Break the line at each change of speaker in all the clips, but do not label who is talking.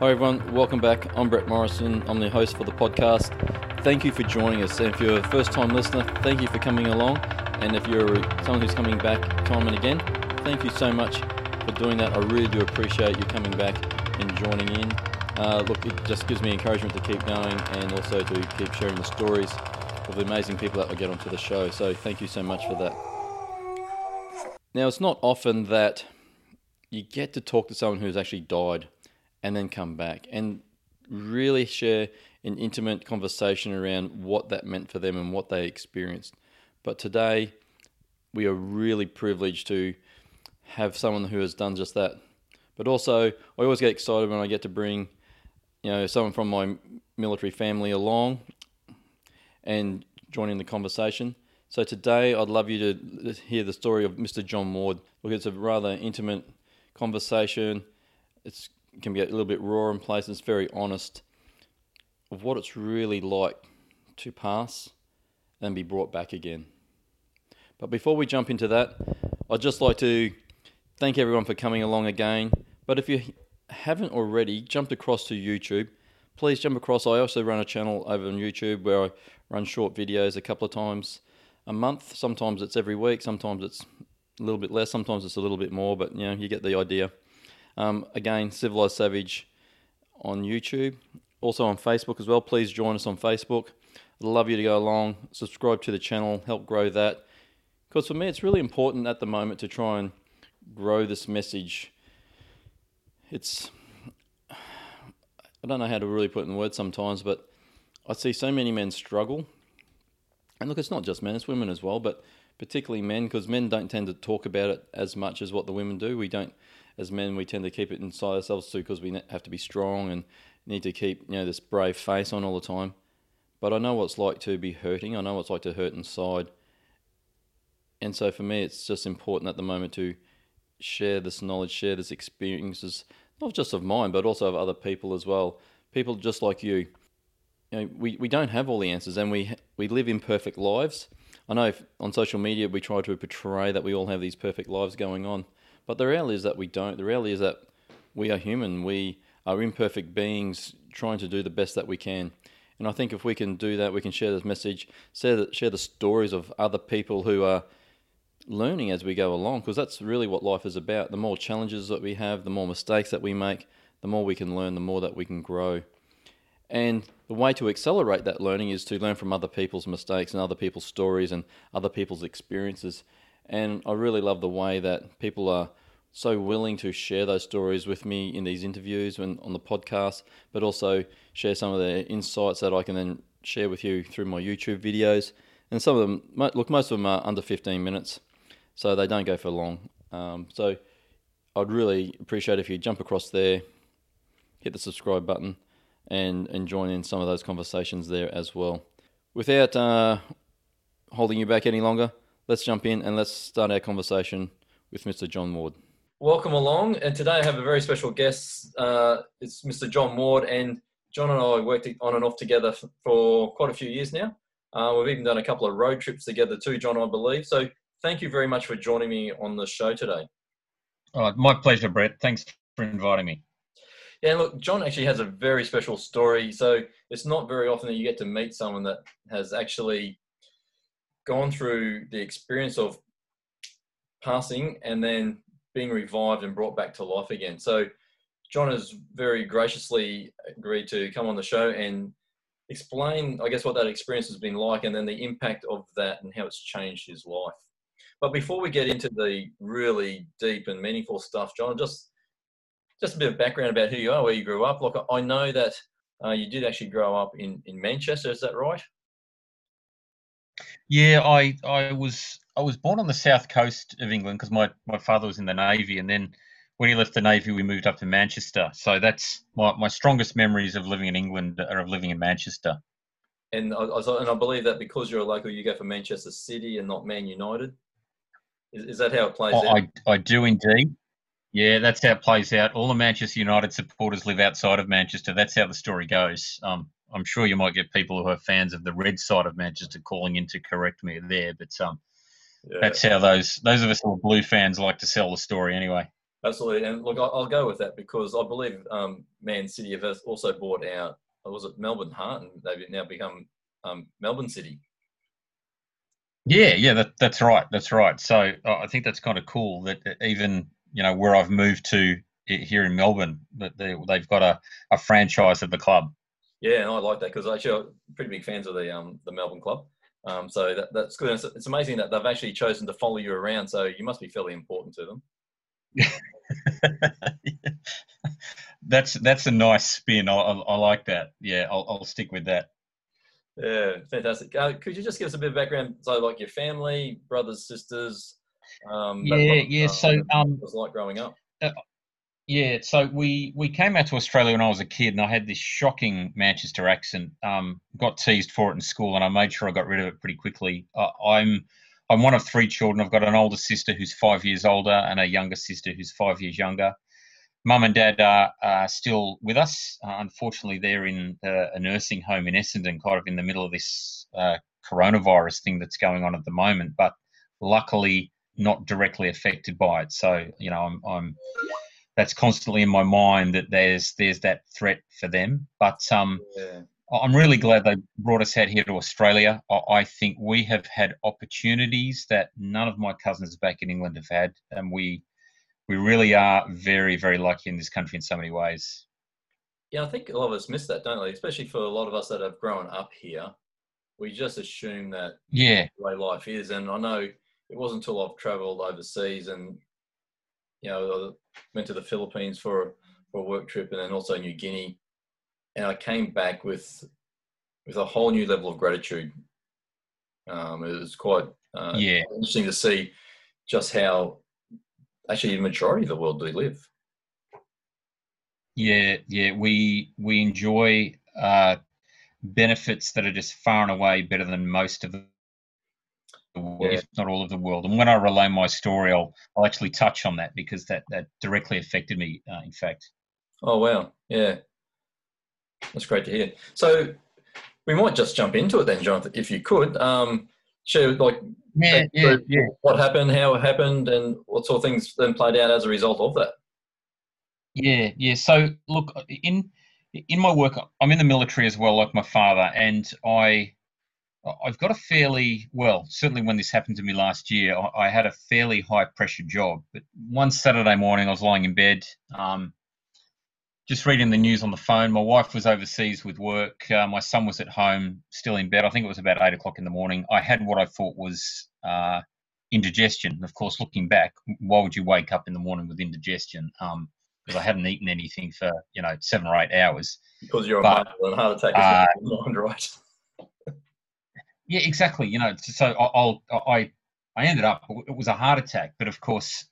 Hi, everyone. Welcome back. I'm Brett Morrison. I'm the host for the podcast. Thank you for joining us. And if you're a first time listener, thank you for coming along. And if you're someone who's coming back time and again, thank you so much for doing that. I really do appreciate you coming back and joining in. Uh, look, it just gives me encouragement to keep going and also to keep sharing the stories of the amazing people that I get onto the show. So thank you so much for that. Now, it's not often that you get to talk to someone who's actually died and then come back and really share an intimate conversation around what that meant for them and what they experienced. But today, we are really privileged to have someone who has done just that. But also, I always get excited when I get to bring, you know, someone from my military family along and join in the conversation. So today, I'd love you to hear the story of Mr. John Ward. Look, it's a rather intimate conversation. It's can be a little bit raw in places, very honest of what it's really like to pass and be brought back again. But before we jump into that, I'd just like to thank everyone for coming along again. But if you haven't already jumped across to YouTube, please jump across. I also run a channel over on YouTube where I run short videos a couple of times a month. Sometimes it's every week, sometimes it's a little bit less, sometimes it's a little bit more, but you know, you get the idea. Um, again, Civilized Savage on YouTube, also on Facebook as well. Please join us on Facebook. I'd love you to go along, subscribe to the channel, help grow that. Because for me, it's really important at the moment to try and grow this message. It's, I don't know how to really put in words sometimes, but I see so many men struggle. And look, it's not just men, it's women as well, but particularly men, because men don't tend to talk about it as much as what the women do. We don't as men, we tend to keep it inside ourselves too because we have to be strong and need to keep you know this brave face on all the time. But I know what it's like to be hurting. I know what it's like to hurt inside. And so for me, it's just important at the moment to share this knowledge, share this experiences, not just of mine, but also of other people as well. People just like you. You know, we, we don't have all the answers and we we live imperfect lives. I know on social media we try to portray that we all have these perfect lives going on. But the reality is that we don't. The reality is that we are human. We are imperfect beings trying to do the best that we can. And I think if we can do that, we can share this message, share the, share the stories of other people who are learning as we go along, because that's really what life is about. The more challenges that we have, the more mistakes that we make, the more we can learn, the more that we can grow. And the way to accelerate that learning is to learn from other people's mistakes and other people's stories and other people's experiences. And I really love the way that people are so willing to share those stories with me in these interviews and on the podcast, but also share some of the insights that I can then share with you through my YouTube videos. And some of them, look, most of them are under 15 minutes, so they don't go for long. Um, so I'd really appreciate if you jump across there, hit the subscribe button, and, and join in some of those conversations there as well. Without uh, holding you back any longer, let's jump in and let's start our conversation with Mr. John Ward. Welcome along, and today I have a very special guest. Uh, it's Mr. John Ward, and John and I worked on and off together for quite a few years now. Uh, we've even done a couple of road trips together too, John, I believe. So thank you very much for joining me on the show today.
Oh, my pleasure, Brett. Thanks for inviting me.
Yeah, look, John actually has a very special story. So it's not very often that you get to meet someone that has actually gone through the experience of passing and then being revived and brought back to life again. So John has very graciously agreed to come on the show and explain, I guess, what that experience has been like and then the impact of that and how it's changed his life. But before we get into the really deep and meaningful stuff, John, just just a bit of background about who you are, where you grew up. Like I know that uh, you did actually grow up in in Manchester. Is that right?
Yeah, I I was I was born on the south coast of England because my, my father was in the navy, and then when he left the navy, we moved up to Manchester. So that's my, my strongest memories of living in England are of living in Manchester.
And I, and I believe that because you're a local, you go for Manchester City and not Man United. Is, is that how it plays
oh, out? I, I do indeed. Yeah, that's how it plays out. All the Manchester United supporters live outside of Manchester. That's how the story goes. Um, I'm sure you might get people who are fans of the red side of Manchester calling in to correct me there, but um, yeah. that's how those those of us who are blue fans like to sell the story anyway.
Absolutely, and look, I'll, I'll, go with that because I believe um, Man City have also bought out. Was it Melbourne Heart, and they've now become um, Melbourne City.
Yeah, yeah, that, that's right. That's right. So uh, I think that's kind of cool that even you know where I've moved to here in Melbourne, that they, they've got a, a franchise of the club.
Yeah, and I like that because actually I'm pretty big fans of the um, the Melbourne club. Um, so that, that's good. It's, it's, amazing that they've actually chosen to follow you around. So you must be fairly important to them.
that's that's a nice spin. I, I, I like that. Yeah, I'll, I'll, stick with that.
Yeah, fantastic. Uh, could you just give us a bit of background? So, like your family, brothers, sisters.
Um, yeah, yeah. Uh, so, um,
was like growing up.
Uh, yeah, so we we came out to Australia when I was a kid, and I had this shocking Manchester accent. Um, got teased for it in school, and I made sure I got rid of it pretty quickly. Uh, I'm I'm one of three children. I've got an older sister who's five years older, and a younger sister who's five years younger. Mum and Dad are, are still with us. Uh, unfortunately, they're in a nursing home in Essendon, kind of in the middle of this uh, coronavirus thing that's going on at the moment. But luckily, not directly affected by it. So you know, I'm, I'm that's constantly in my mind that there's there's that threat for them. But um, yeah. I'm really glad they brought us out here to Australia. I think we have had opportunities that none of my cousins back in England have had, and we we really are very very lucky in this country in so many ways.
Yeah, I think a lot of us miss that, don't we? Especially for a lot of us that have grown up here, we just assume that
yeah
the way life is. And I know it wasn't until I've travelled overseas and you know, I went to the Philippines for for a work trip, and then also New Guinea, and I came back with with a whole new level of gratitude. Um, it was quite uh,
yeah
interesting to see just how actually the majority of the world do live.
Yeah, yeah, we we enjoy uh, benefits that are just far and away better than most of yeah. if not all of the world. And when I relay my story, I'll I'll actually touch on that because that that directly affected me. Uh, in fact.
Oh wow! Yeah, that's great to hear. So we might just jump into it then, Jonathan, if you could. Um, share like
yeah, yeah, yeah.
what happened, how it happened, and what sort of things then played out as a result of that.
Yeah, yeah. So look, in in my work, I'm in the military as well, like my father, and I I've got a fairly well, certainly when this happened to me last year, I had a fairly high pressure job. But one Saturday morning, I was lying in bed, um, just reading the news on the phone. My wife was overseas with work. Uh, my son was at home, still in bed. I think it was about eight o'clock in the morning. I had what I thought was uh, indigestion. Of course, looking back, why would you wake up in the morning with indigestion? Um, because I hadn't eaten anything for you know seven or eight hours.
Because you're but, a heart attack is uh, right.
Yeah, exactly. You know, so I'll, I I ended up it was a heart attack, but of course,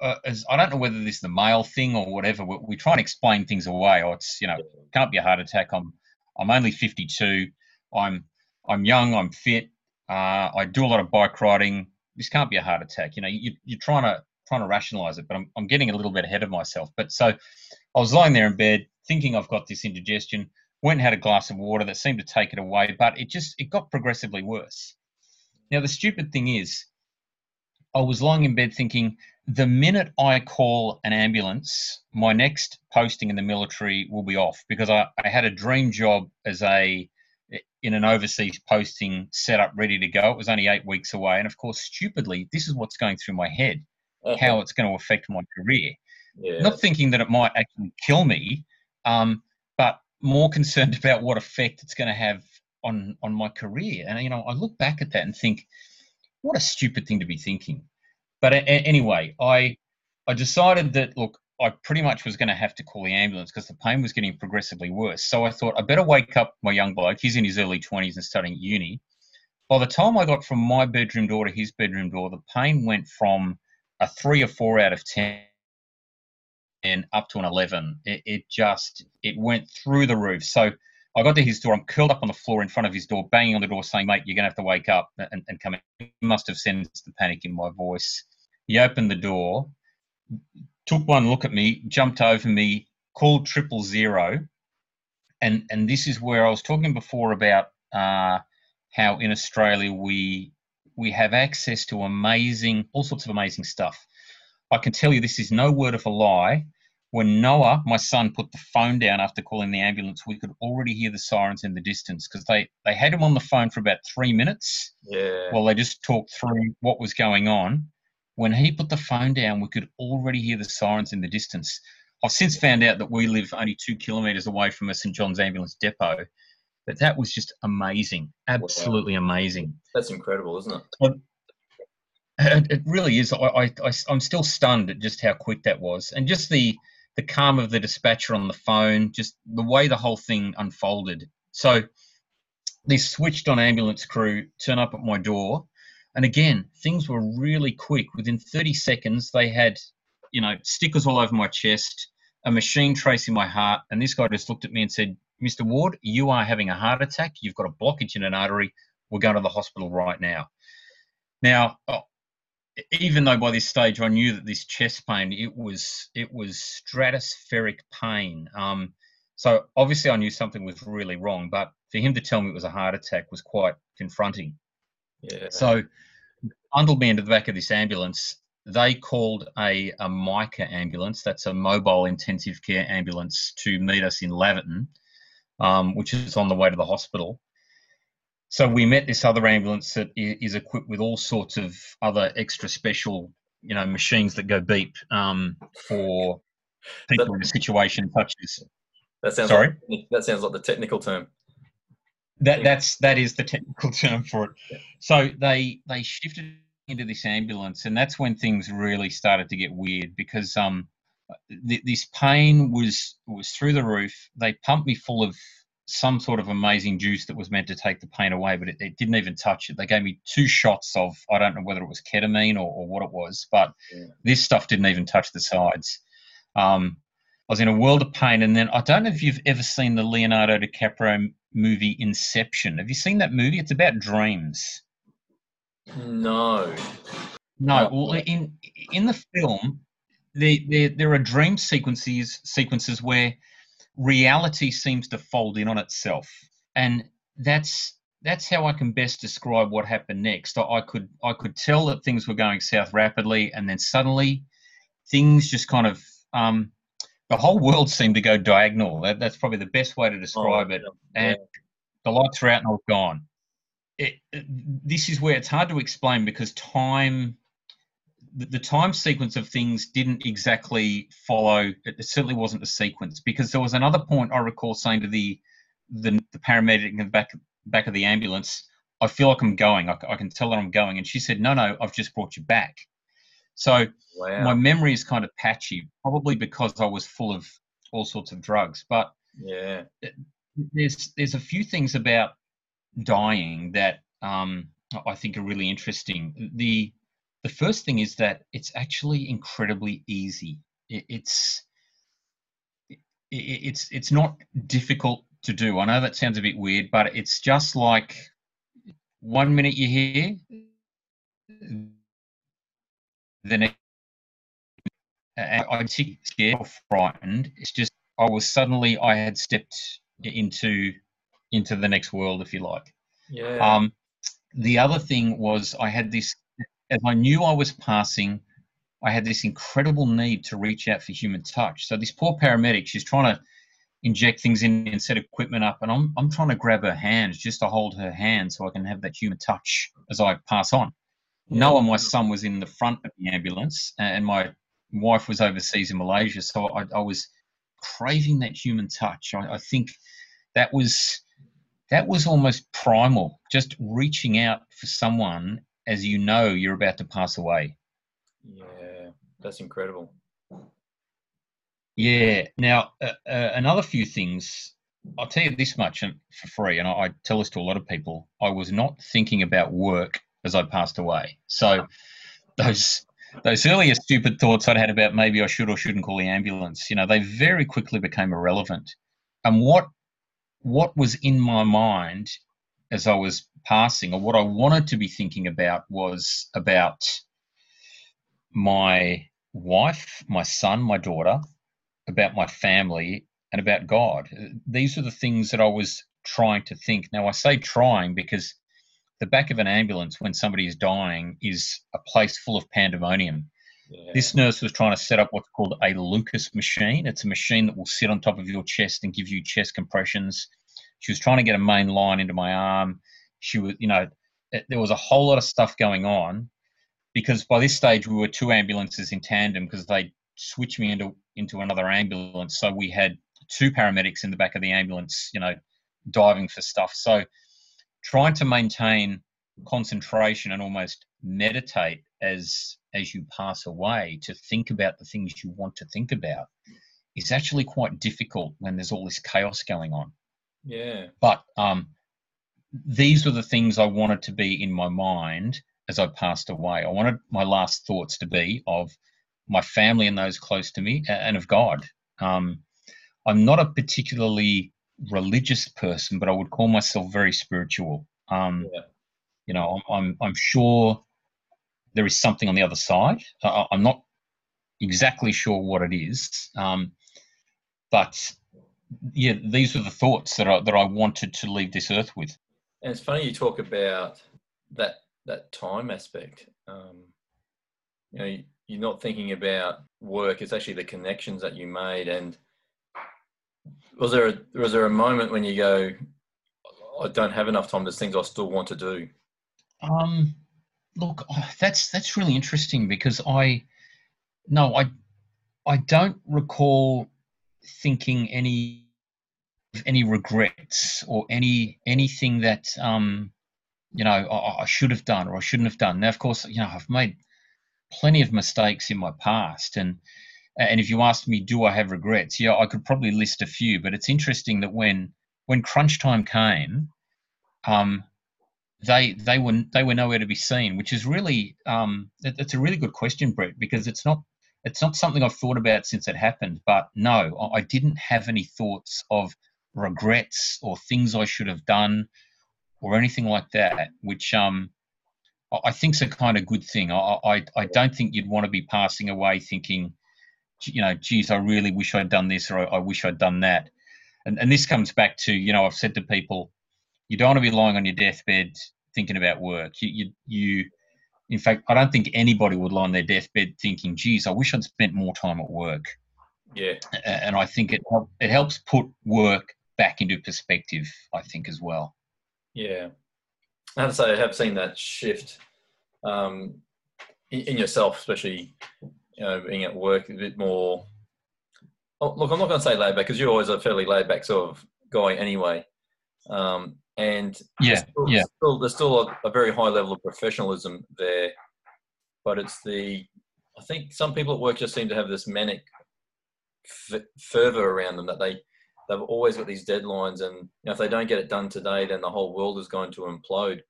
uh, as I don't know whether this is the male thing or whatever. We, we try and explain things away. Or it's you know can't be a heart attack. I'm I'm only 52. I'm I'm young. I'm fit. Uh, I do a lot of bike riding. This can't be a heart attack. You know, you, you're trying to trying to rationalize it, but I'm I'm getting a little bit ahead of myself. But so I was lying there in bed thinking I've got this indigestion went and had a glass of water that seemed to take it away, but it just it got progressively worse. Now the stupid thing is, I was lying in bed thinking, the minute I call an ambulance, my next posting in the military will be off because I, I had a dream job as a in an overseas posting set up ready to go. It was only eight weeks away, and of course, stupidly, this is what's going through my head: uh-huh. how it's going to affect my career. Yeah. Not thinking that it might actually kill me, um, but more concerned about what effect it's going to have on on my career. And you know, I look back at that and think, what a stupid thing to be thinking. But a- anyway, I I decided that look, I pretty much was going to have to call the ambulance because the pain was getting progressively worse. So I thought I better wake up my young bloke. He's in his early twenties and studying uni. By the time I got from my bedroom door to his bedroom door, the pain went from a three or four out of ten and up to an 11. It, it, just it went through the roof. So I got to his door. I'm curled up on the floor in front of his door, banging on the door, saying, "Mate, you're gonna have to wake up and, and come in." He must have sensed the panic in my voice. He opened the door, took one look at me, jumped over me, called triple zero, and and this is where I was talking before about uh, how in Australia we we have access to amazing all sorts of amazing stuff I can tell you this is no word of a lie. When Noah, my son, put the phone down after calling the ambulance, we could already hear the sirens in the distance because they, they had him on the phone for about three minutes
Yeah.
while they just talked through what was going on. When he put the phone down, we could already hear the sirens in the distance. I've since found out that we live only two kilometres away from a St John's Ambulance depot, but that was just amazing, absolutely amazing.
That's incredible, isn't it?
It, it really is. I, I, I, am still stunned at just how quick that was, and just the the calm of the dispatcher on the phone, just the way the whole thing unfolded. So, this switched on ambulance crew turn up at my door, and again, things were really quick. Within 30 seconds, they had, you know, stickers all over my chest, a machine tracing my heart, and this guy just looked at me and said, "Mr. Ward, you are having a heart attack. You've got a blockage in an artery. We're going to the hospital right now." Now, oh, even though by this stage I knew that this chest pain it was it was stratospheric pain. Um, so obviously I knew something was really wrong, but for him to tell me it was a heart attack was quite confronting.
Yeah.
So bundled me into the back of this ambulance. They called a, a MICA ambulance, that's a mobile intensive care ambulance, to meet us in Laverton, um, which is on the way to the hospital. So we met this other ambulance that is equipped with all sorts of other extra special, you know, machines that go beep um, for people in a situation such as
that sounds
sorry?
Like, that sounds like the technical term.
That that's that is the technical term for it.
Yeah.
So they they shifted into this ambulance, and that's when things really started to get weird because um th- this pain was was through the roof. They pumped me full of some sort of amazing juice that was meant to take the pain away, but it, it didn't even touch it. They gave me two shots of I don't know whether it was ketamine or, or what it was, but
Yeah.
this stuff didn't even touch the sides. Um, I was in a world of pain, and then I don't know if you've ever seen the Leonardo DiCaprio movie Inception. Have you seen that movie? It's about dreams.
No.
No, well, in in the film, there there, there are dream sequences sequences where reality seems to fold in on itself, and that's that's how I can best describe what happened next. I, I could I could tell that things were going south rapidly, and then suddenly things just kind of um, the whole world seemed to go diagonal. That, that's probably the best way to describe it. And the lights were out and I was gone. It, it- this is where it's hard to explain because time, the, time sequence of things didn't exactly follow. It, certainly wasn't a sequence because there was another point I recall saying to the the, the paramedic in the back back of the ambulance, "I feel like I'm going. I can tell that I'm going," and she said, "No, no, I've just brought you back." So
Wow.
my memory is kind of patchy, probably because I was full of all sorts of drugs. But
yeah.
there's there's a few things about dying that um, I think are really interesting. The the first thing is that it's actually incredibly easy. It, it's it, it's it's not difficult to do. I know that sounds a bit weird, but it's just like one minute you're here, the next. I'm scared, or frightened. It's just I was suddenly I had stepped into into the next world, if you like.
Yeah.
Um, the other thing was I had this, as I knew I was passing, I had this incredible need to reach out for human touch. So this poor paramedic, she's trying to inject things in and set equipment up, and I'm I'm trying to grab her hand just to hold her hand so I can have that human touch as I pass on. Noah, my son, was in the front of the ambulance, and my wife was overseas in Malaysia, so I, I was craving that human touch. I, I think that was that was almost primal, just reaching out for someone as you know you're about to pass away.
yeah. That's incredible.
Yeah. Now, uh, uh, another few things. I'll tell you this much and for free, and I, I tell this to a lot of people. I was not thinking about work as I passed away. So those those earlier stupid thoughts I'd had about maybe I should or shouldn't call the ambulance, you know, they very quickly became irrelevant. And what what was in my mind as I was passing, or what I wanted to be thinking about, was about my wife, my son, my daughter, about my family, and about God. These are the things that I was trying to think. Now, I say trying because the back of an ambulance when somebody is dying is a place full of pandemonium.
Yeah.
This nurse was trying to set up what's called a Lucas machine. It's a machine that will sit on top of your chest and give you chest compressions. She was trying to get a main line into my arm. She was, you know, it, there was a whole lot of stuff going on because by this stage we were two ambulances in tandem because they switched me into into another ambulance. So we had two paramedics in the back of the ambulance, you know, diving for stuff. So trying to maintain concentration and almost meditate as as you pass away to think about the things you want to think about is actually quite difficult when there's all this chaos going on.
Yeah.
But um, these were the things I wanted to be in my mind as I passed away. I wanted my last thoughts to be of my family and those close to me, and of God. Um, I'm not a particularly religious person, but I would call myself very spiritual. Um,
Yeah.
You know, I'm, I'm I'm sure there is something on the other side. I, I'm not exactly sure what it is, um, but yeah, these are the thoughts that I that I wanted to leave this earth with.
And it's funny you talk about that that time aspect. Um, you know, you- you're not thinking about work. It's actually the connections that you made. And was there a, was there a moment when you go, I don't have enough time. There's things I still want to do.
Um, look, oh, that's that's really interesting because I, no, I, I don't recall thinking any any regrets or any anything that um, you know I, I should have done or I shouldn't have done. Now, of course, you know I've made plenty of mistakes in my past, and and if you asked me, do I have regrets? Yeah, I could probably list a few. But it's interesting that when when crunch time came, um, they they were they were nowhere to be seen, which is really um, that, that's a really good question, Brett, because it's not it's not something I've thought about since it happened. But no, I- didn't have any thoughts of regrets or things I should have done or anything like that, which um, I- I think's a kind of good thing. I, I I don't think you'd want to be passing away thinking, you know, geez, I really wish I'd done this or I, I wish I'd done that. And and this comes back to you know I've said to people, you don't want to be lying on your deathbed thinking about work. You you you. In fact, I don't think anybody would lie on their deathbed thinking, "Geez, I wish I'd spent more time at work."
Yeah.
And I think it it helps put work back into perspective. I think as well.
Yeah. I have to say, I have seen that shift um, in, in yourself, especially you know, being at work a bit more. Oh, look, I'm not going to say laid back because you're always a fairly laid back sort of guy anyway. Um, and
Yeah,
there's still,
yeah.
still, there's still a, a very high level of professionalism there, but it's the I think some people at work just seem to have this manic f- fervor around them that they they've always got these deadlines, and you know, if they don't get it done today, then the whole world is going to implode.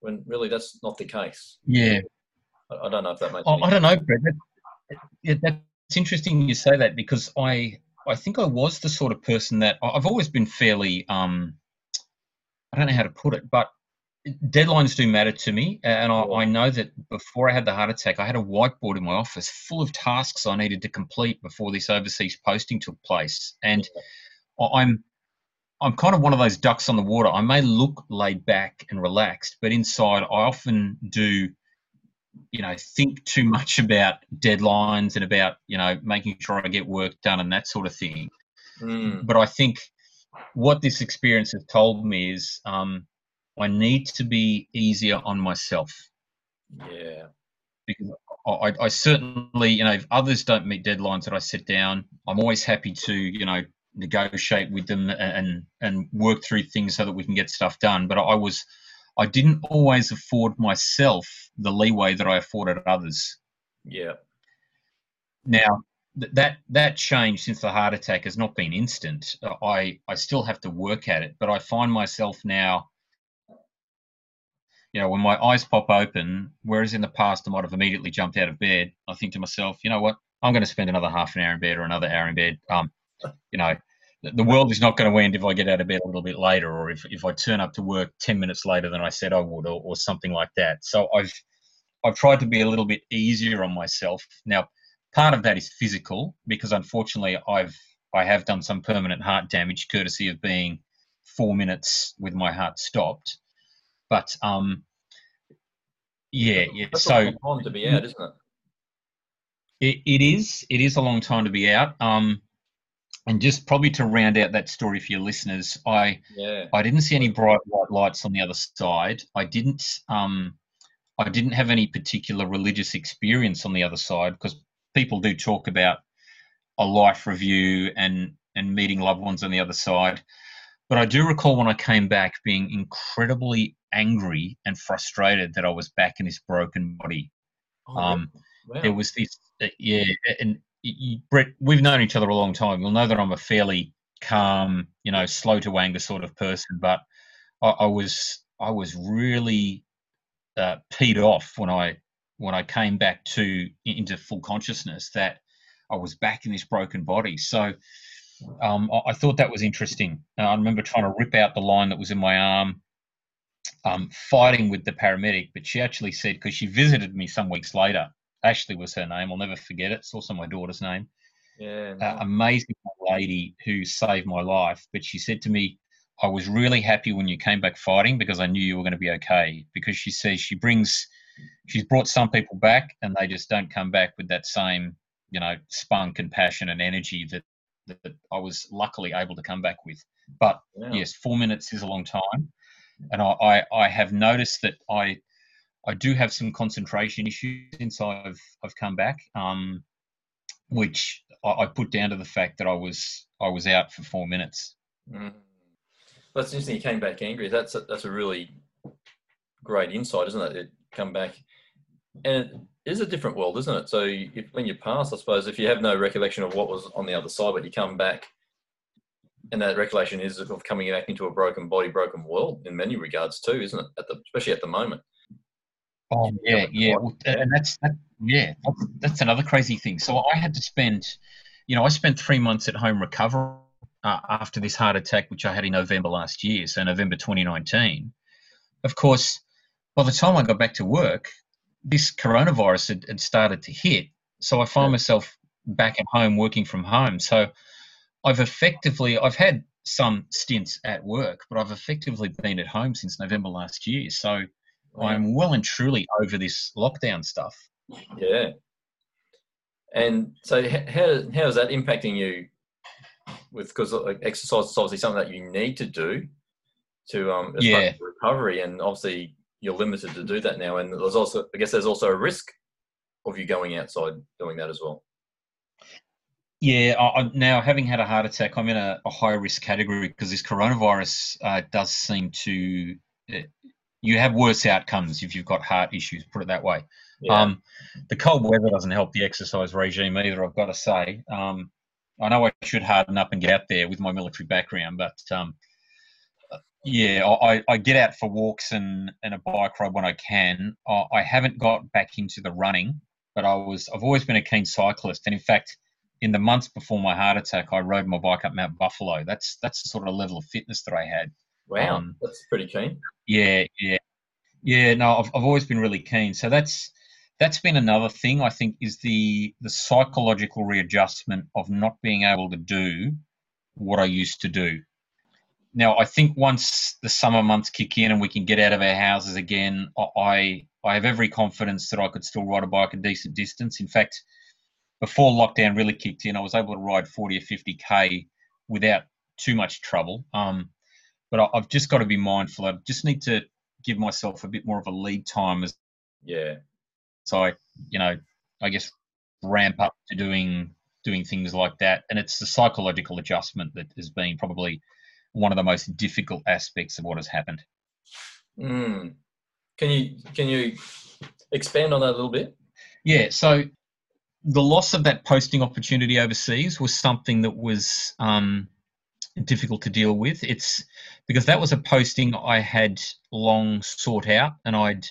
When really that's not the case.
Yeah.
I, I don't know if that makes.
I,
any
I don't know, Brett. That, yeah, that's interesting you say that because I I think I was the sort of person that I've always been fairly um I don't know how to put it, but deadlines do matter to me, and I, I know that before I had the heart attack, I had a whiteboard in my office full of tasks I needed to complete before this overseas posting took place, and I'm I'm kind of one of those ducks on the water. I may look laid back and relaxed, but inside I often do you know think too much about deadlines and about you know making sure I get work done and that sort of thing.
Mm,
But I think what this experience has told me is um, I need to be easier on myself
yeah.
because I, I- I certainly you know if others don't meet deadlines that I set down, I'm always happy to you know negotiate with them and and work through things so that we can get stuff done. But I was I didn't always afford myself the leeway that I afforded others.
Yeah.
Now that that change since the heart attack has not been instant. I I still have to work at it, but I find myself now. You know, when my eyes pop open, whereas in the past I might have immediately jumped out of bed, I think to myself, you know what, I'm going to spend another half an hour in bed or another hour in bed. Um, you know, the, the world is not going to end if I get out of bed a little bit later, or if, if I turn up to work ten minutes later than I said I would, or, or something like that. So I've I've tried to be a little bit easier on myself. Now, part of that is physical because unfortunately I've I have done some permanent heart damage courtesy of being four minutes with my heart stopped. But um, yeah, yeah.
That's a
So
long time to be out, isn't it?
It, it is. It is a long time to be out. Um, and just probably to round out that story for your listeners, I
Yeah.
I didn't see any bright white lights on the other side. I didn't um, I didn't have any particular religious experience on the other side because people do talk about a life review and and meeting loved ones on the other side. But I do recall when I came back being incredibly angry and frustrated that I was back in this broken body.
Oh,
Um,
wow.
there was this, uh, yeah, and y y Brett, we've known each other a long time. You'll know that I'm a fairly calm, you know, slow to anger sort of person, but I, I was, I was really uh, peed off when I when I came back to into full consciousness that I was back in this broken body. So um, I, I thought that was interesting. Uh, I remember trying to rip out the line that was in my arm, um, fighting with the paramedic, but she actually said because she visited me some weeks later. Ashley was her name. I'll never forget it. It's also my daughter's name
yeah.
uh, amazing lady who saved my life. But she said to me, I was really happy when you came back fighting because I knew you were going to be okay. Because she says she brings, she's brought some people back and they just don't come back with that same, you know, spunk and passion and energy that, that I was luckily able to come back with. But yes, four minutes is a long time. And I, I, I have noticed that I, I do have some concentration issues since I've, I've come back. Um, which I, I put down to the fact that I was I was out for four minutes.
Mm. That's interesting. You came back angry. That's a, that's a really great insight, isn't it? It come back, and it is a different world, isn't it? So if, when you pass, I suppose, if you have no recollection of what was on the other side, but you come back, and that recollection is of coming back into a broken body, broken world in many regards too, isn't it? At the especially at the moment.
Oh yeah,
Yeah,
well, and that's that, yeah, that's, that's another crazy thing. So I had to spend, you know, I spent three months at home recovering uh, after this heart attack, which I had in November last year, so November 2019. Of course, by the time I got back to work, this coronavirus had, had started to hit. So I find
Yeah.
myself back at home working from home. So I've effectively I've had some stints at work, but I've effectively been at home since November last year. So I'm well and truly over this lockdown stuff.
Yeah. And so, how how is that impacting you? With because like, exercise is obviously something that you need to do to um
Yeah.
recovery, and obviously you're limited to do that now. And there's also, I guess, there's also a risk of you going outside doing that as well.
Yeah, I, now having had a heart attack, I'm in a, a high risk category because this coronavirus uh, does seem to. Uh, you have worse outcomes if you've got heart issues. Put it that way.
Yeah.
Um, the cold weather doesn't help the exercise regime either. I've got to say. Um, I know I should harden up and get out there with my military background, but um, yeah, I, I get out for walks and, and a bike ride when I can. I, I haven't got back into the running, but I was I've always been a keen cyclist, and in fact, in the months before my heart attack, I rode my bike up Mount Buffalo. That's that's the sort of level of fitness that I had.
wow,
um,
that's pretty keen.
Yeah, yeah, yeah. No, I've I've always been really keen. So that's that's been another thing I think is the the psychological readjustment of not being able to do what I used to do. Now I think once the summer months kick in and we can get out of our houses again, I I have every confidence that I could still ride a bike a decent distance. In fact, before lockdown really kicked in, I was able to ride 40 or 50k without too much trouble. Um, but I, I've just got to be mindful. I just need to give myself a bit more of a lead time as
Yeah, So
I, you know, I guess ramp up to doing doing things like that. And it's the psychological adjustment that has been probably one of the most difficult aspects of what has happened.
mm. Can you can you expand on that a little bit?
Yeah, so the loss of that posting opportunity overseas was something that was um, difficult to deal with. It's because that was a posting I had long sought out, and I'd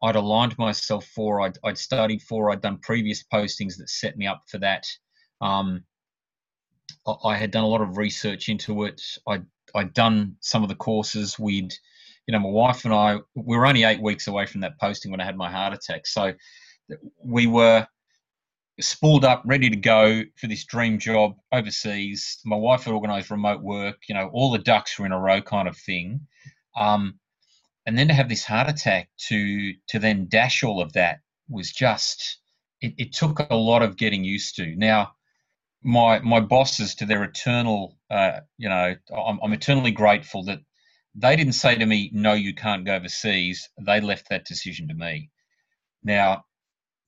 I'd aligned myself for. I'd, I'd studied for. I'd done previous postings that set me up for that. Um, I, had done a lot of research into it. I'd I'd done some of the courses. We'd, you know, my wife and I, we were only eight weeks away from that posting when I had my heart attack. So we were spooled up, ready to go for this dream job overseas. My wife had organised remote work. You know, all the ducks were in a row, kind of thing. Um, and then to have this heart attack to to then dash all of that was just it, it took a lot of getting used to. Now, my my bosses, to their eternal, uh, you know, I'm, I'm eternally grateful that they didn't say to me, "No, you can't go overseas." They left that decision to me. Now,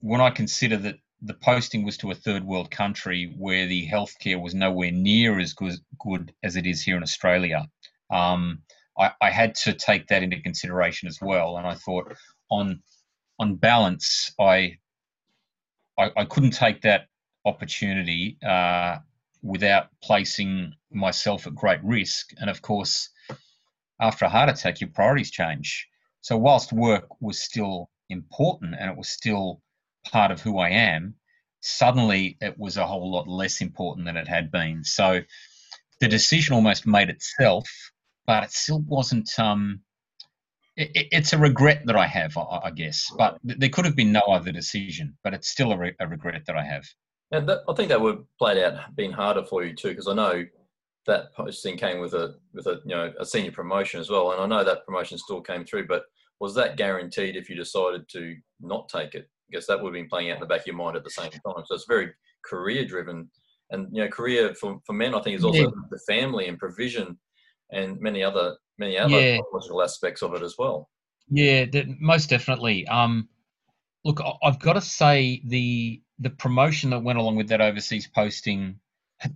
when I consider that the posting was to a third world country where the healthcare was nowhere near as good, good as it is here in Australia, um, I, I, had to take that into consideration as well. And I thought, on on balance, I I, I couldn't take that opportunity uh, without placing myself at great risk. And of course, after a heart attack, your priorities change. So whilst work was still important and it was still part of who I am, suddenly it was a whole lot less important than it had been. So the decision almost made itself, but it still wasn't. Um, it, it's a regret that I have, I, I, guess. But there could have been no other decision, but it's still a, re- a regret that I have.
And that, I think that would played out being harder for you too, because I know that posting came with a with a you know a senior promotion as well, and I know that promotion still came through. But was that guaranteed if you decided to not take it? Because that would have been playing out in the back of your mind at the same time. So it's very career driven, and you know, career for, for men, I think, is also yeah. the family and provision, and many other many other yeah. aspects of it as well.
Yeah, most definitely. Um, look, I've got to say the the promotion that went along with that overseas posting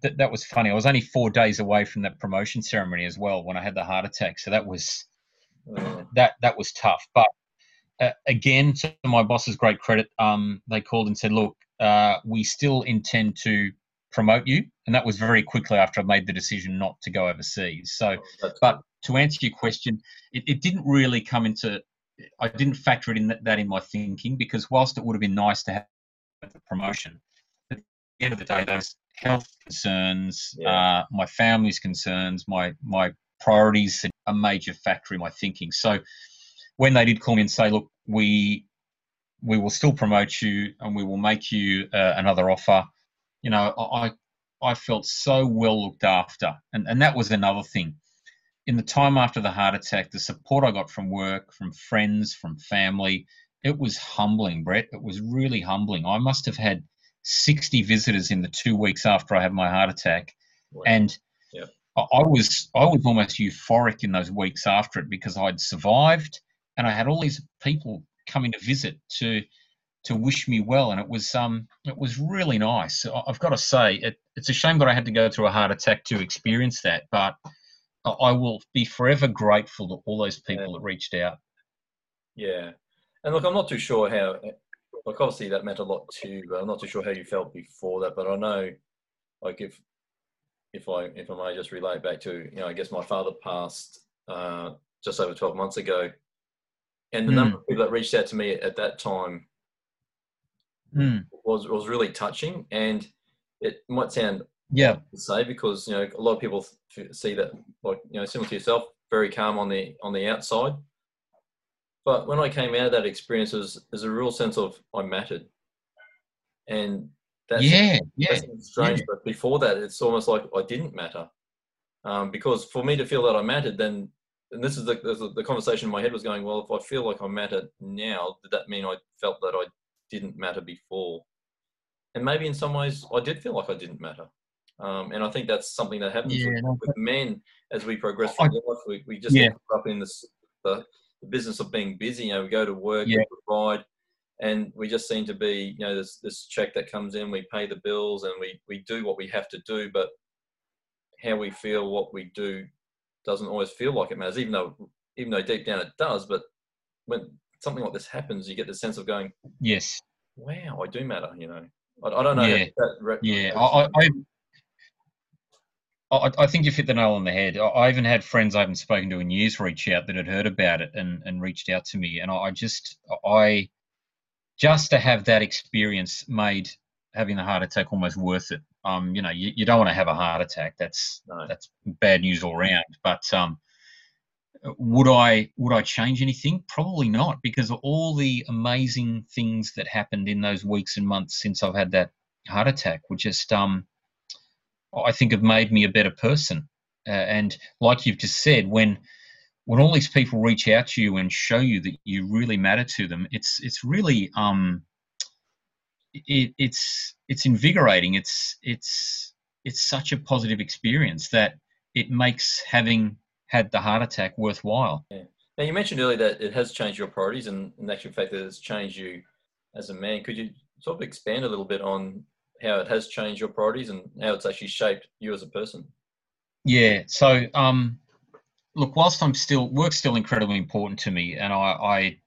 that, that was funny. I was only four days away from that promotion ceremony as well when I had the heart attack. So that was uh, that that was tough. But uh, again, to my boss's great credit, um, they called and said, "Look, uh, we still intend to promote you," and that was very quickly after I made the decision not to go overseas. So, oh, but to answer your question, it, it didn't really come into. I didn't factor it in that, that in my thinking because whilst it would have been nice to have the promotion, at the end of the day, those health concerns, yeah. uh, my family's concerns, my my priorities a major factor in my thinking. So when they did call me and say, "Look, we we will still promote you and we will make you uh, another offer," you know, I I felt so well looked after, and and that was another thing. In the time after the heart attack, the support I got from work, from friends, from family, it was humbling, Brett. It was really humbling. I must have had 60 visitors in the two weeks after I had my heart attack, wow. and I was I was almost euphoric in those weeks after it because I'd survived and I had all these people coming to visit to to wish me well and it was um it was really nice. I've got to say it, it's a shame that I had to go through a heart attack to experience that, but I will be forever grateful to all those people yeah. that reached out.
Yeah, and look, I'm not too sure how. Like obviously that meant a lot too, but I'm not too sure how you felt before that. But I know, like if if I if I may just relate back to you know I guess my father passed uh, just over 12 months ago, and the mm. number of people that reached out to me at, that time
mm.
was was really touching, and it might sound
yeah
to say because you know a lot of people see that like you know similar to yourself, very calm on the on the outside, but when I came out of that experience, there's there's a real sense of I mattered, and
that's, yeah, yeah.
strange.
Yeah.
But before that, it's almost like I didn't matter. Um, because for me to feel that I mattered, then, and this is the, the conversation in my head was going, well, if I feel like I matter now, did that mean I felt that I didn't matter before? And maybe in some ways I did feel like I didn't matter. Um, and I think that's something that happens yeah, with, with, men as we progress through life. We, we just yeah. up in this, the, the, business of being busy. You know, we go to work, yeah. we provide, and we just seem to be you know this this check that comes in we pay the bills and we we do what we have to do but how we feel what we do doesn't always feel like it matters even though even though deep down it does but when something like this happens you get the sense of going
yes
wow i do matter you know i, I don't know
yeah, that, yeah I, I, I, I think you hit the nail on the head. I even had friends I haven't spoken to in years reach out that had heard about it and, and reached out to me. And I just, I, just to have that experience made having the heart attack almost worth it. Um, you know, you, you don't want to have a heart attack. That's no. that's bad news all around. But um, would I would I change anything? Probably not, because of all the amazing things that happened in those weeks and months since I've had that heart attack, which just um, I think have made me a better person. Uh, and like you've just said, when when all these people reach out to you and show you that you really matter to them, it's it's really um, it, it's it's invigorating. It's it's it's such a positive experience that it makes having had the heart attack worthwhile.
Yeah. Now you mentioned earlier that it has changed your priorities, and in actual fact, that it's changed you as a man. Could you sort of expand a little bit on how it has changed your priorities and how it's actually shaped you as a person?
Yeah. So, um, look, whilst I'm still work's still incredibly important to me, and I, I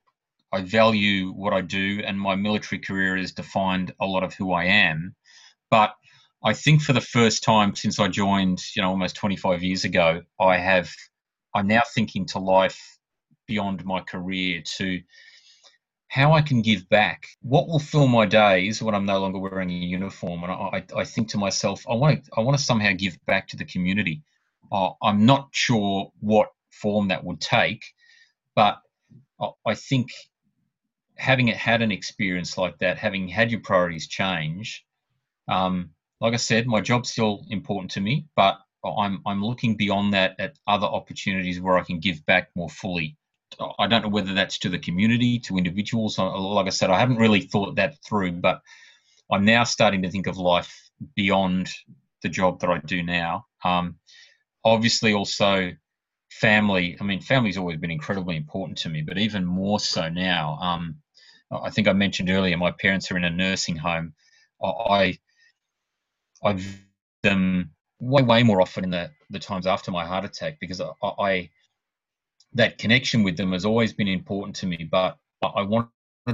I value what I do, and my military career has defined a lot of who I am. But I think for the first time since I joined, you know, almost 25 years ago, I have I'm now thinking to life beyond my career to how I can give back. What will fill my days when I'm no longer wearing a uniform? And I, I think to myself, I want to, I want to somehow give back to the community. Uh, I'm not sure what form that would take, but I think having it had an experience like that, having had your priorities change, um, like I said, my job's still important to me, but I'm I'm looking beyond that at other opportunities where I can give back more fully. I don't know whether that's to the community, to individuals. Like I said, I haven't really thought that through, but I'm now starting to think of life beyond the job that I do now. Um, obviously, also family. I mean, family's always been incredibly important to me, but even more so now. Um, I think I mentioned earlier, my parents are in a nursing home. I, I them way way more often in the the times after my heart attack because I, I that connection with them has always been important to me, but I wanted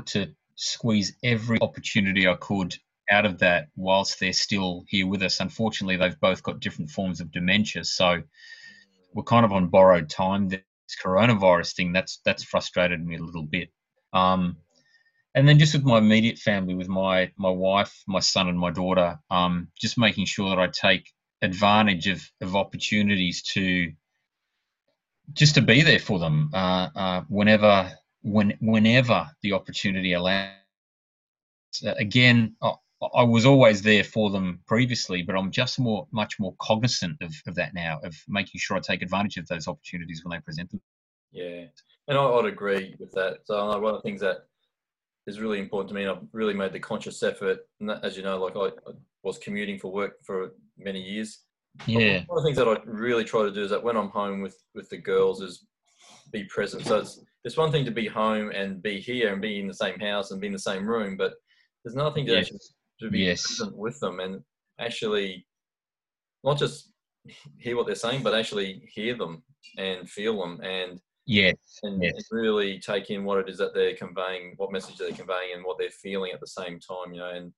to squeeze every opportunity I could out of that whilst they're still here with us. Unfortunately, they've both got different forms of dementia, so we're kind of on borrowed time. This coronavirus thing that's that's frustrated me a little bit. Um, and then just with my immediate family, with my my wife, my son, and my daughter, um, just making sure that I take advantage of of opportunities to just to be there for them uh, uh, whenever when whenever the opportunity allows. Uh, again, I, I, was always there for them previously, but I'm just more much more cognizant of, of that now, of making sure I take advantage of those opportunities when they present them.
Yeah, and I, would agree with that. So one of the things that is really important to me, and I've really made the conscious effort. And as you know, like I, I was commuting for work for many years,
yeah.
One of the things that I really try to do is that when I'm home with with the girls is be present. So it's it's one thing to be home and be here and be in the same house and be in the same room, but there's nothing to
yes.
actually to be
yes.
present with them and actually not just hear what they're saying, but actually hear them and feel them and
yes,
and
yes.
really take in what it is that they're conveying, what message they're conveying, and what they're feeling at the same time. You know, and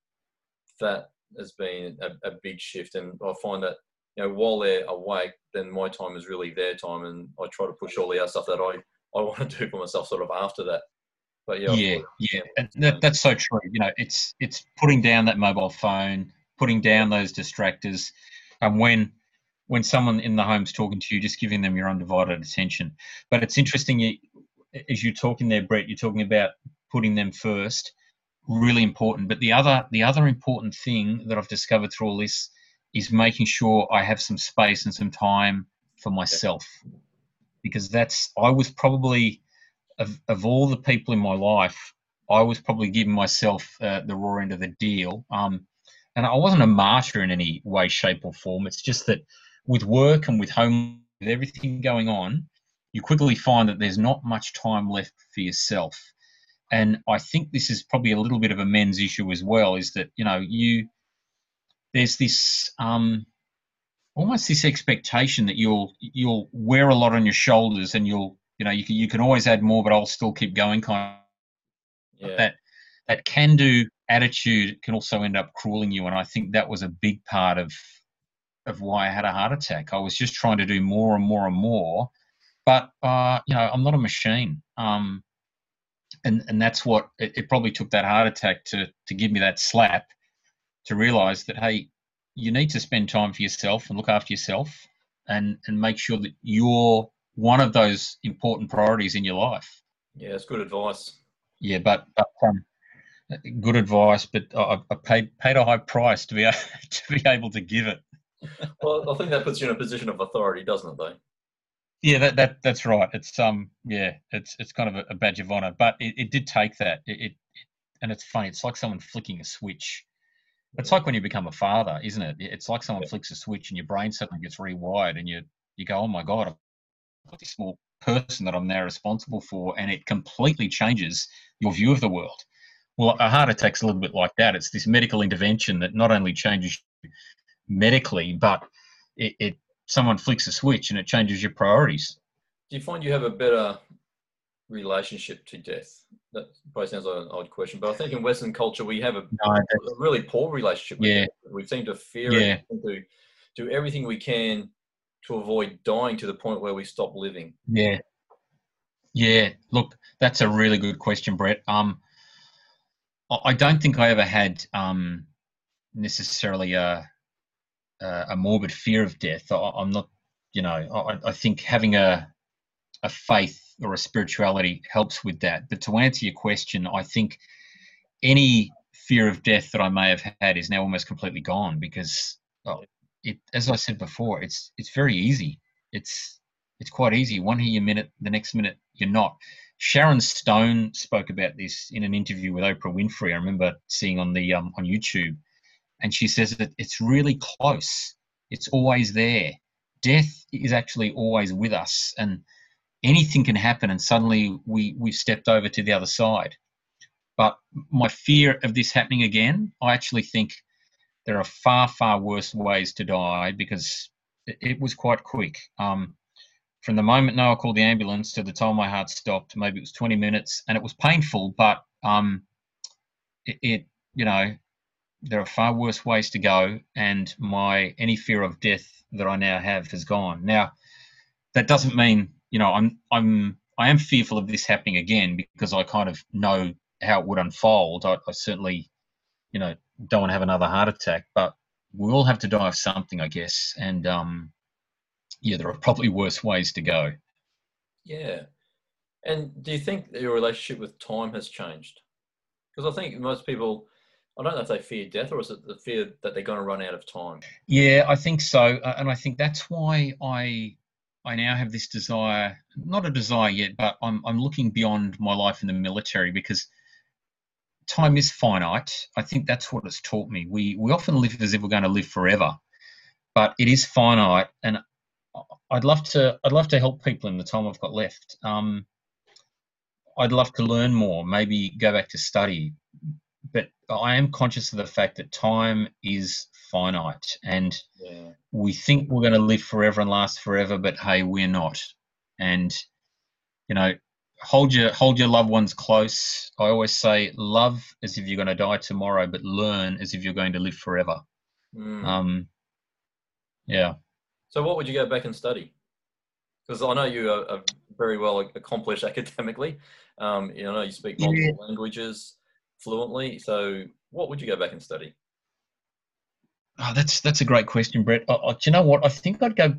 that has been a, a big shift. And I find that you know, while they're awake, then my time is really their time, and I try to push all the other stuff that I, I want to do for myself sort of after that. But yeah,
yeah, yeah, that, that's so true. You know, it's it's putting down that mobile phone, putting down those distractors, and when when someone in the home's talking to you, just giving them your undivided attention. But it's interesting, you, as you're talking there, Brett, you're talking about putting them first, really important. But the other the other important thing that I've discovered through all this is making sure I have some space and some time for myself. Because that's, I was probably, of, of all the people in my life, I was probably giving myself uh, the raw end of the deal. Um, and I wasn't a martyr in any way, shape, or form. It's just that with work and with home, with everything going on, you quickly find that there's not much time left for yourself. And I think this is probably a little bit of a men's issue as well, is that, you know, you there's this um, almost this expectation that you'll you'll wear a lot on your shoulders and you'll you know you can you can always add more, but I'll still keep going. Kind of yeah. that that can do attitude can also end up crueling you, and I think that was a big part of of why I had a heart attack. I was just trying to do more and more and more, but uh, you know I'm not a machine. Um, and and that's what it, it probably took that heart attack to to give me that slap to realize that hey you need to spend time for yourself and look after yourself and and make sure that you're one of those important priorities in your life.
Yeah it's good advice.
Yeah but, but um, good advice but I, I, paid paid a high price to be able, to be able to give it.
Well i think that puts you in a position of authority doesn't it though?
Yeah that, that that's right. It's um yeah it's it's kind of a, a badge of honor but it, it did take that. It, it and it's funny. It's like someone flicking a switch. It's like when you become a father, isn't it? It's like someone flicks a switch and your brain suddenly gets rewired, and you you go, "Oh my god, I've got this small person that I'm now responsible for," and it completely changes your view of the world. Well, a heart attack's a little bit like that. It's this medical intervention that not only changes you medically, but it, it someone flicks a switch and it changes your priorities.
Do you find you have a better relationship to death? That probably sounds like an odd question, but I think in Western culture we have a,
No,
really poor relationship with
Yeah.
death. We seem to fear
Yeah.
it, and to do everything we can to avoid dying to the point where we stop living.
Yeah. Yeah. Look, that's a really good question, Brett. Um, I don't think I ever had um, necessarily a, a a morbid fear of death. I, I'm not, you know, I, I think having a a faith or a spirituality helps with that. But to answer your question, I think any fear of death that I may have had is now almost completely gone because, oh, it, as I said before, it's it's very easy. It's it's quite easy. One here a minute, the next minute you're not. Sharon Stone spoke about this in an interview with Oprah Winfrey. I remember seeing on the um, on YouTube, and she says that it's really close. It's always there. Death is actually always with us, and anything can happen, and suddenly we we've stepped over to the other side. But my fear of this happening again, I actually think there are far far worse ways to die because it, was quite quick. Um, from the moment Noah called the ambulance to the time my heart stopped, maybe it was 20 minutes, and it was painful, but um, it, it, you know, there are far worse ways to go, and my any fear of death that I now have has gone. Now, that doesn't mean, you know, I'm I'm I am fearful of this happening again because I kind of know how it would unfold. I, I certainly, you know, don't want to have another heart attack, but we all have to die of something, I guess, and um, yeah, there are probably worse ways to go.
Yeah. And do you think that your relationship with time has changed? Because I think most people, I don't know if they fear death or is it the fear that they're going to run out of time?
Yeah, I think so, and I think that's why I I now have this desire, not a desire yet, but I'm I'm looking beyond my life in the military because time is finite. I think that's what it's taught me. We we often live as if we're going to live forever, but it is finite, and I'd love to I'd love to help people in the time I've got left. Um, I'd love to learn more, maybe go back to study, but I am conscious of the fact that time is finite, and
Yeah.
we think we're going to live forever and last forever, but hey, we're not. And you know, hold your hold your loved ones close. I always say, love as if you're going to die tomorrow, but learn as if you're going to live forever.
Mm.
Um, yeah.
so, what would you go back and study? Because I know you are, are very well accomplished academically. Um, you know, you speak
Yeah.
multiple languages fluently. So, what would you go back and study?
Oh, that's that's a great question, Brett. I, I, do you know what? I think I'd go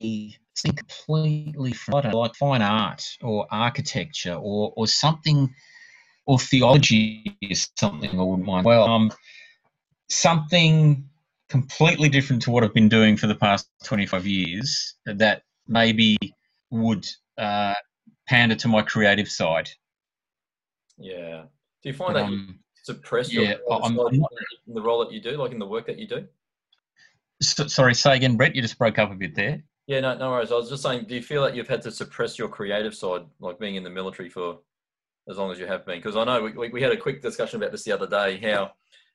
completely from I don't know, like fine art or architecture or or something or theology is something I wouldn't mind. Well, um, something completely different to what I've been doing for the past 25 years that maybe would uh, pander to my creative side.
Yeah. Do you find
But,
that you
um,
suppress
yeah,
your
I'm- I'm not-
in the role that you do, like in the work that you do?
so, sorry, say again, Brett. You just broke up a bit there.
Yeah, no, no worries. I was just saying, do you feel that you've had to suppress your creative side, like being in the military for as long as you have been? Because I know we, we, we had a quick discussion about this the other day, how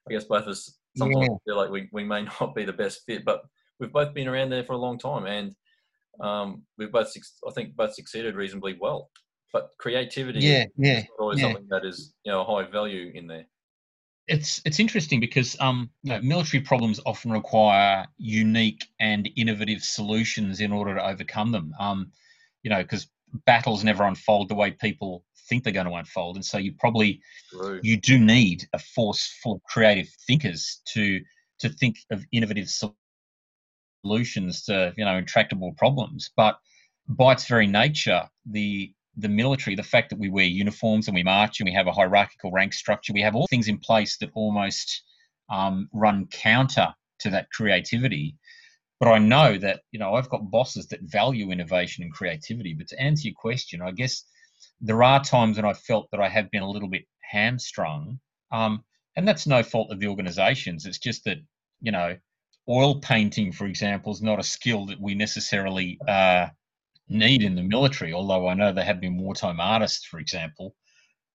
I guess both of us sometimes
Yeah.
feel like we, we may not be the best fit, but we've both been around there for a long time and um, we've both, I think, both succeeded reasonably well. But creativity
Yeah,
is
yeah.
not always
yeah.
something that is, you know, a high value in there.
It's it's interesting because um, you know, military problems often require unique and innovative solutions in order to overcome them. Um, you know, because battles never unfold the way people think they're going to unfold, and so you probably
True.
you do need a force full of creative thinkers to to think of innovative solutions to you know intractable problems. But by its very nature, the the military, the fact that we wear uniforms and we march and we have a hierarchical rank structure, we have all things in place that almost um, run counter to that creativity. But I know that you know I've got bosses that value innovation and creativity. But to answer your question, I guess there are times when I've felt that I have been a little bit hamstrung. Um, and that's no fault of the organisations. It's just that you know, oil painting, for example, is not a skill that we necessarily uh, need in the military. Although I know there have been wartime artists, for example,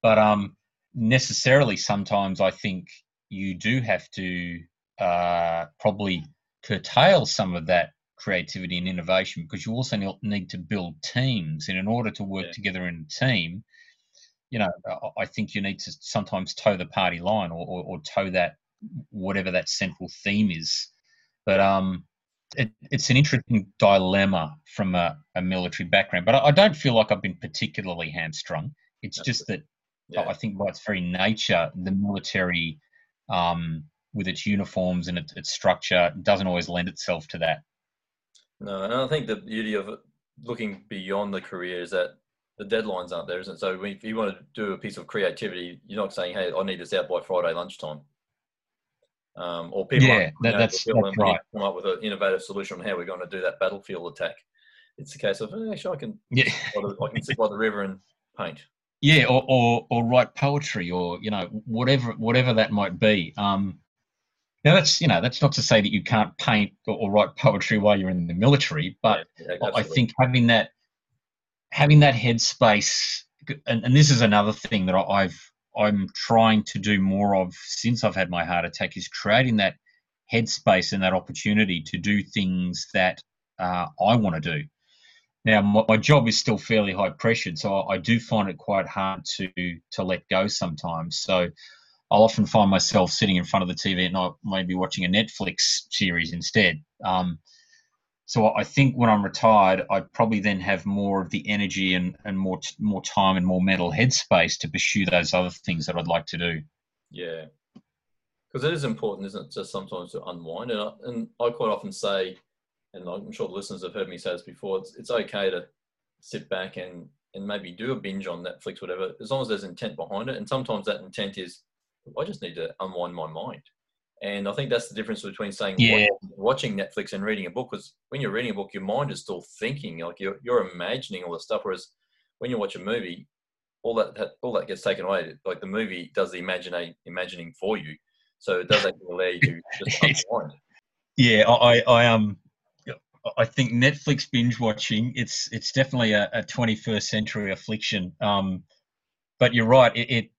but um, necessarily sometimes I think you do have to uh, probably curtail some of that creativity and innovation because you also need to build teams and in order to work yeah. together in a team you know i think you need to sometimes toe the party line or, or, or toe that whatever that central theme is but um it, it's an interesting dilemma from a, a military background but I, I, don't feel like i've been particularly hamstrung it's That's just that yeah. i think by its very nature the military um, with its uniforms and its, its structure doesn't always lend itself to that.
No, and I think the beauty of looking beyond the career is that the deadlines aren't there, isn't it? So if you want to do a piece of creativity, you're not saying, "Hey, I need this out by Friday lunchtime." Um, or people,
yeah, that, know, that's, that's right.
Come up with an innovative solution on how we're going to do that battlefield attack. It's a case of, hey, actually, I can, yeah. I can sit by the river and paint.
Yeah, or, or, or write poetry, or you know, whatever whatever that might be. Um, now that's you know that's not to say that you can't paint or, or write poetry while you're in the military, but yeah, yeah, I think having that having that headspace, and, and this is another thing that I've I'm trying to do more of since I've had my heart attack is creating that headspace and that opportunity to do things that uh, I want to do. Now, my, my, job is still fairly high pressured, so I, I, do find it quite hard to to let go sometimes. So I'll often find myself sitting in front of the TV at night, maybe watching a Netflix series instead. Um, so I think when I'm retired, I'd probably then have more of the energy and, and more more time and more mental headspace to pursue those other things that I'd like to do.
Yeah, because it is important, isn't it, just sometimes to unwind. And I, and I quite often say, and I'm sure the listeners have heard me say this before, it's, it's okay to sit back and, and maybe do a binge on Netflix, whatever, as long as there's intent behind it. And sometimes that intent is, I just need to unwind my mind. And I think that's the difference between saying
yeah.
watching Netflix and reading a book. Because when you're reading a book, your mind is still thinking, like you're, you're imagining all the stuff. Whereas when you watch a movie, all that, that all that gets taken away. Like the movie does the imagining imagining for you, so it does actually allow you to just unwind.
Yeah, I, I um I think Netflix binge watching it's it's definitely a, a 21st century affliction. Um, but you're right, it, it,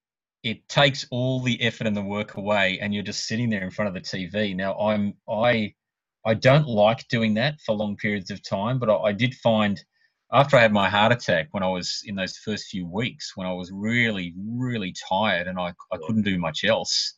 it takes all the effort and the work away, and you're just sitting there in front of the TV. Now I'm I I don't like doing that for long periods of time, but I, I did find after I had my heart attack when I was in those first few weeks when I was really really tired and I I couldn't do much else.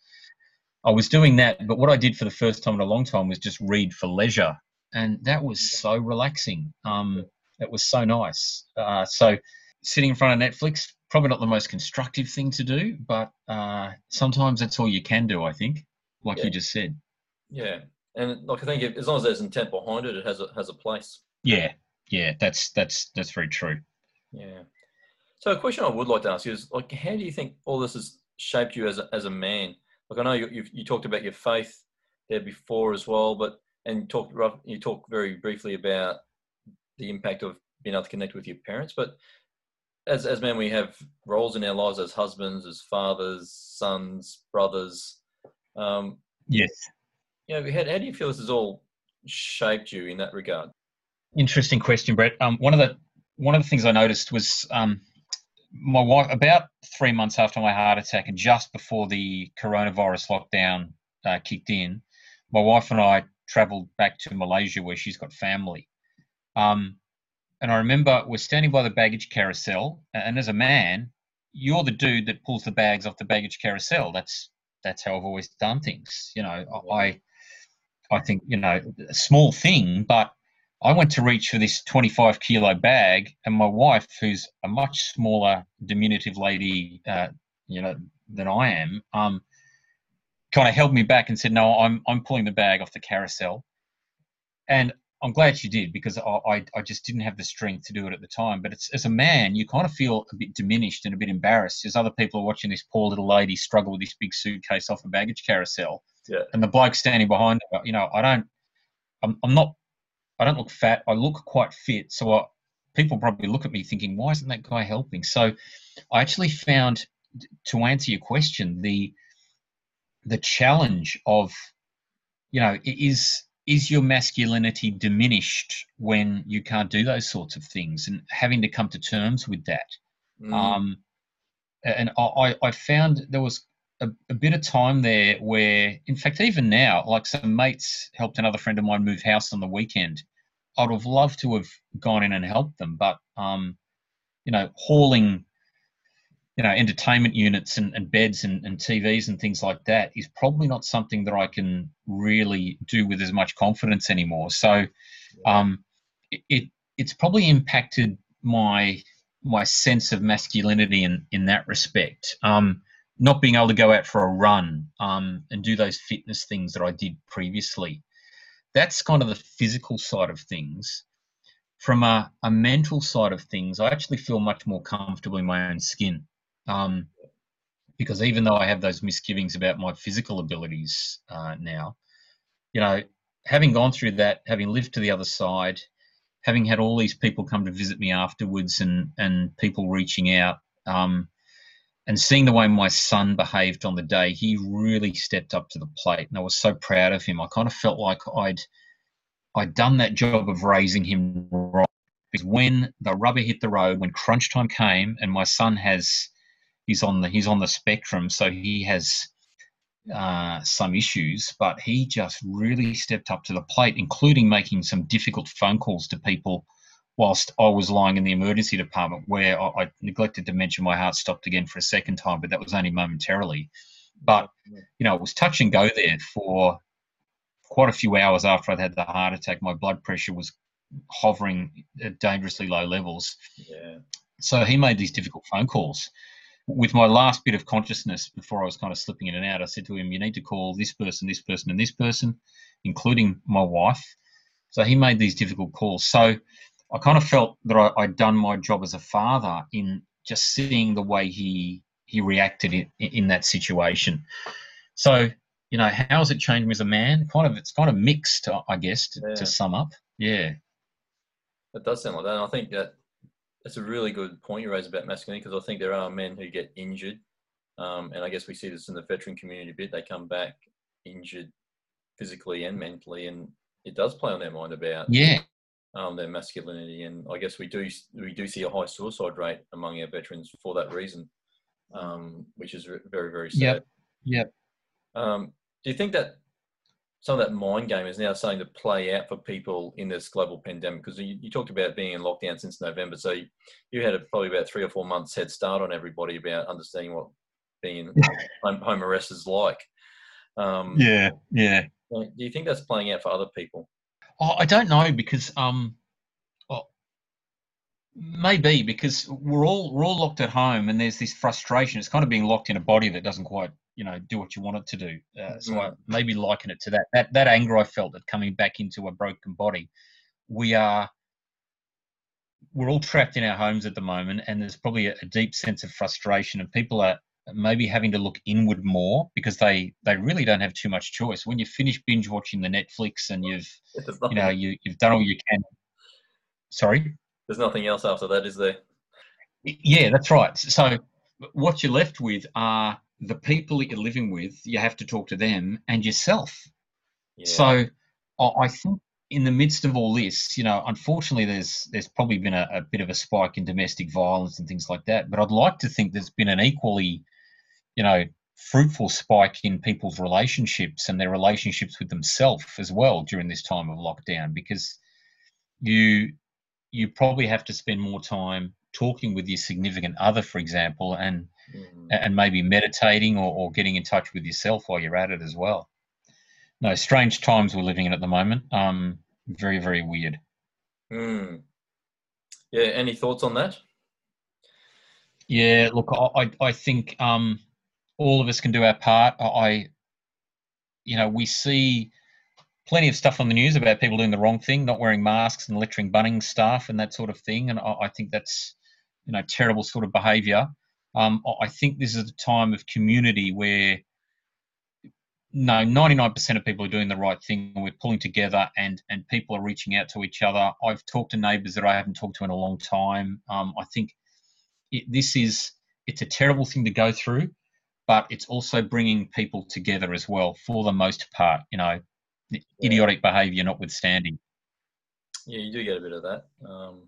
I was doing that, but what I did for the first time in a long time was just read for leisure and that was so relaxing. Um, it was so nice. Uh, so sitting in front of Netflix, probably not the most constructive thing to do, but uh, sometimes that's all you can do. I think, like yeah. you just said.
Yeah, and like I think if, as long as there's intent behind it, it has a has a place.
Yeah, yeah, that's that's that's very true.
Yeah. So a question I would like to ask you is like, how do you think all this has shaped you as a, as a man? Like I know you you you talked about your faith there before as well, but and talked you talked very briefly about the impact of being able to connect with your parents. But as as men, we have roles in our lives as husbands, as fathers, sons, brothers. Um,
yes.
You know, how, how do you feel this has all shaped you in that regard?
Interesting question, Brett. Um, one of the one of the things I noticed was um, my wife about three months after my heart attack and just before the coronavirus lockdown uh, kicked in, my wife and I traveled back to Malaysia where she's got family. Um, and I remember we're standing by the baggage carousel, and as a man, you're the dude that pulls the bags off the baggage carousel. That's that's how I've always done things. You know, I I think you know a small thing, but I went to reach for this 25 kilo bag, and my wife, who's a much smaller, diminutive lady, uh, you know, than I am, um, kind of held me back and said, "No, I'm I'm pulling the bag off the carousel." And I'm glad she did because I, I, I just didn't have the strength to do it at the time. But it's, as a man, you kind of feel a bit diminished and a bit embarrassed as other people are watching this poor little lady struggle with this big suitcase off a baggage carousel.
Yeah.
And the bloke standing behind her, you know, I don't, I'm, I'm not, I don't look fat. I look quite fit. So I, people probably look at me thinking, why isn't that guy helping? So I actually found to answer your question, the the challenge of you know is is your masculinity diminished when you can't do those sorts of things and having to come to terms with that mm. um, and I, I found there was a, a, bit of time there where in fact even now like some mates helped another friend of mine move house on the weekend i'd have loved to have gone in and helped them but um, you know hauling you know entertainment units and, and beds and, and TVs and things like that is probably not something that I can really do with as much confidence anymore. So um, it it's probably impacted my my sense of masculinity in in that respect. Um, not being able to go out for a run um, and do those fitness things that I did previously. That's kind of the physical side of things. From a, a mental side of things, I actually feel much more comfortable in my own skin. Um, because even though I have those misgivings about my physical abilities uh, now, you know, having gone through that, having lived to the other side, having had all these people come to visit me afterwards and, and people reaching out, um, and seeing the way my son behaved on the day, he really stepped up to the plate, and I was so proud of him. I kind of felt like I'd I'd done that job of raising him right. Because when the rubber hit the road, when crunch time came, and my son has he's on the he's on the spectrum, so he has uh, some issues, but he just really stepped up to the plate, including making some difficult phone calls to people whilst I was lying in the emergency department, where I, I neglected to mention my heart stopped again for a second time, but that was only momentarily. But you know, it was touch and go there for quite a few hours after I'd had the heart attack. My blood pressure was hovering at dangerously low levels.
Yeah.
So he made these difficult phone calls with my last bit of consciousness before I was kind of slipping in and out, I said to him, You need to call this person, this person, and this person, including my wife. So he made these difficult calls. So I kind of felt that I, had done my job as a father in just seeing the way he he reacted in, in that situation. So, you know, how has it changed me as a man? Kind of, it's kind of mixed, I guess, to, yeah. to sum up. Yeah.
It does sound like that. And I think that that's a really good point you raise about masculinity because I think there are men who get injured, um, and I guess we see this in the veteran community a bit. They come back injured physically and mentally, and it does play on their mind about
yeah
um, their masculinity. And I guess we do we do see a high suicide rate among our veterans for that reason, um, which is very very sad.
Yep. Yep.
Um, do you think that some of that mind game is now starting to play out for people in this global pandemic because you, you, talked about being in lockdown since November, so you, you had a, probably about three or four months head start on everybody about understanding what being in home, home arrest is like. Um,
yeah, yeah.
Do you think that's playing out for other people?
Oh, I don't know because um, well, maybe because we're all we're all locked at home and there's this frustration. It's kind of being locked in a body that doesn't quite you know do what you want it to do. Uh, so I maybe liken it to that. That that anger I felt at coming back into a broken body. We are we're all trapped in our homes at the moment, and there's probably a, a deep sense of frustration, and people are maybe having to look inward more because they they really don't have too much choice. When you finish binge watching the Netflix and you've you know you you've done all you can. Sorry.
There's nothing else after that, is there?
Yeah, that's right. So what you're left with are the people that you're living with, you have to talk to them and yourself. Yeah. So I think in the midst of all this, you know, unfortunately, there's there's probably been a, a, bit of a spike in domestic violence and things like that. But I'd like to think there's been an equally, you know, fruitful spike in people's relationships and their relationships with themselves as well during this time of lockdown, because you you probably have to spend more time talking with your significant other, for example, and mm. and maybe meditating or, or getting in touch with yourself while you're at it as well. No, strange times we're living in at the moment. Um, very, very weird.
Mm. Yeah. Any thoughts on that?
Yeah. Look, I, I think um, all of us can do our part. I, you know, we see plenty of stuff on the news about people doing the wrong thing, not wearing masks and lecturing Bunnings staff and that sort of thing. And I, I think that's, you know, terrible sort of behaviour. Um, I think this is a time of community where no, 99% of people are doing the right thing. We're pulling together and, and people are reaching out to each other. I've talked to neighbours that I haven't talked to in a long time. Um, I think it, this is it's a terrible thing to go through, but it's also bringing people together as well for the most part. You know, idiotic behaviour notwithstanding.
Yeah, you do get a bit of that. Um,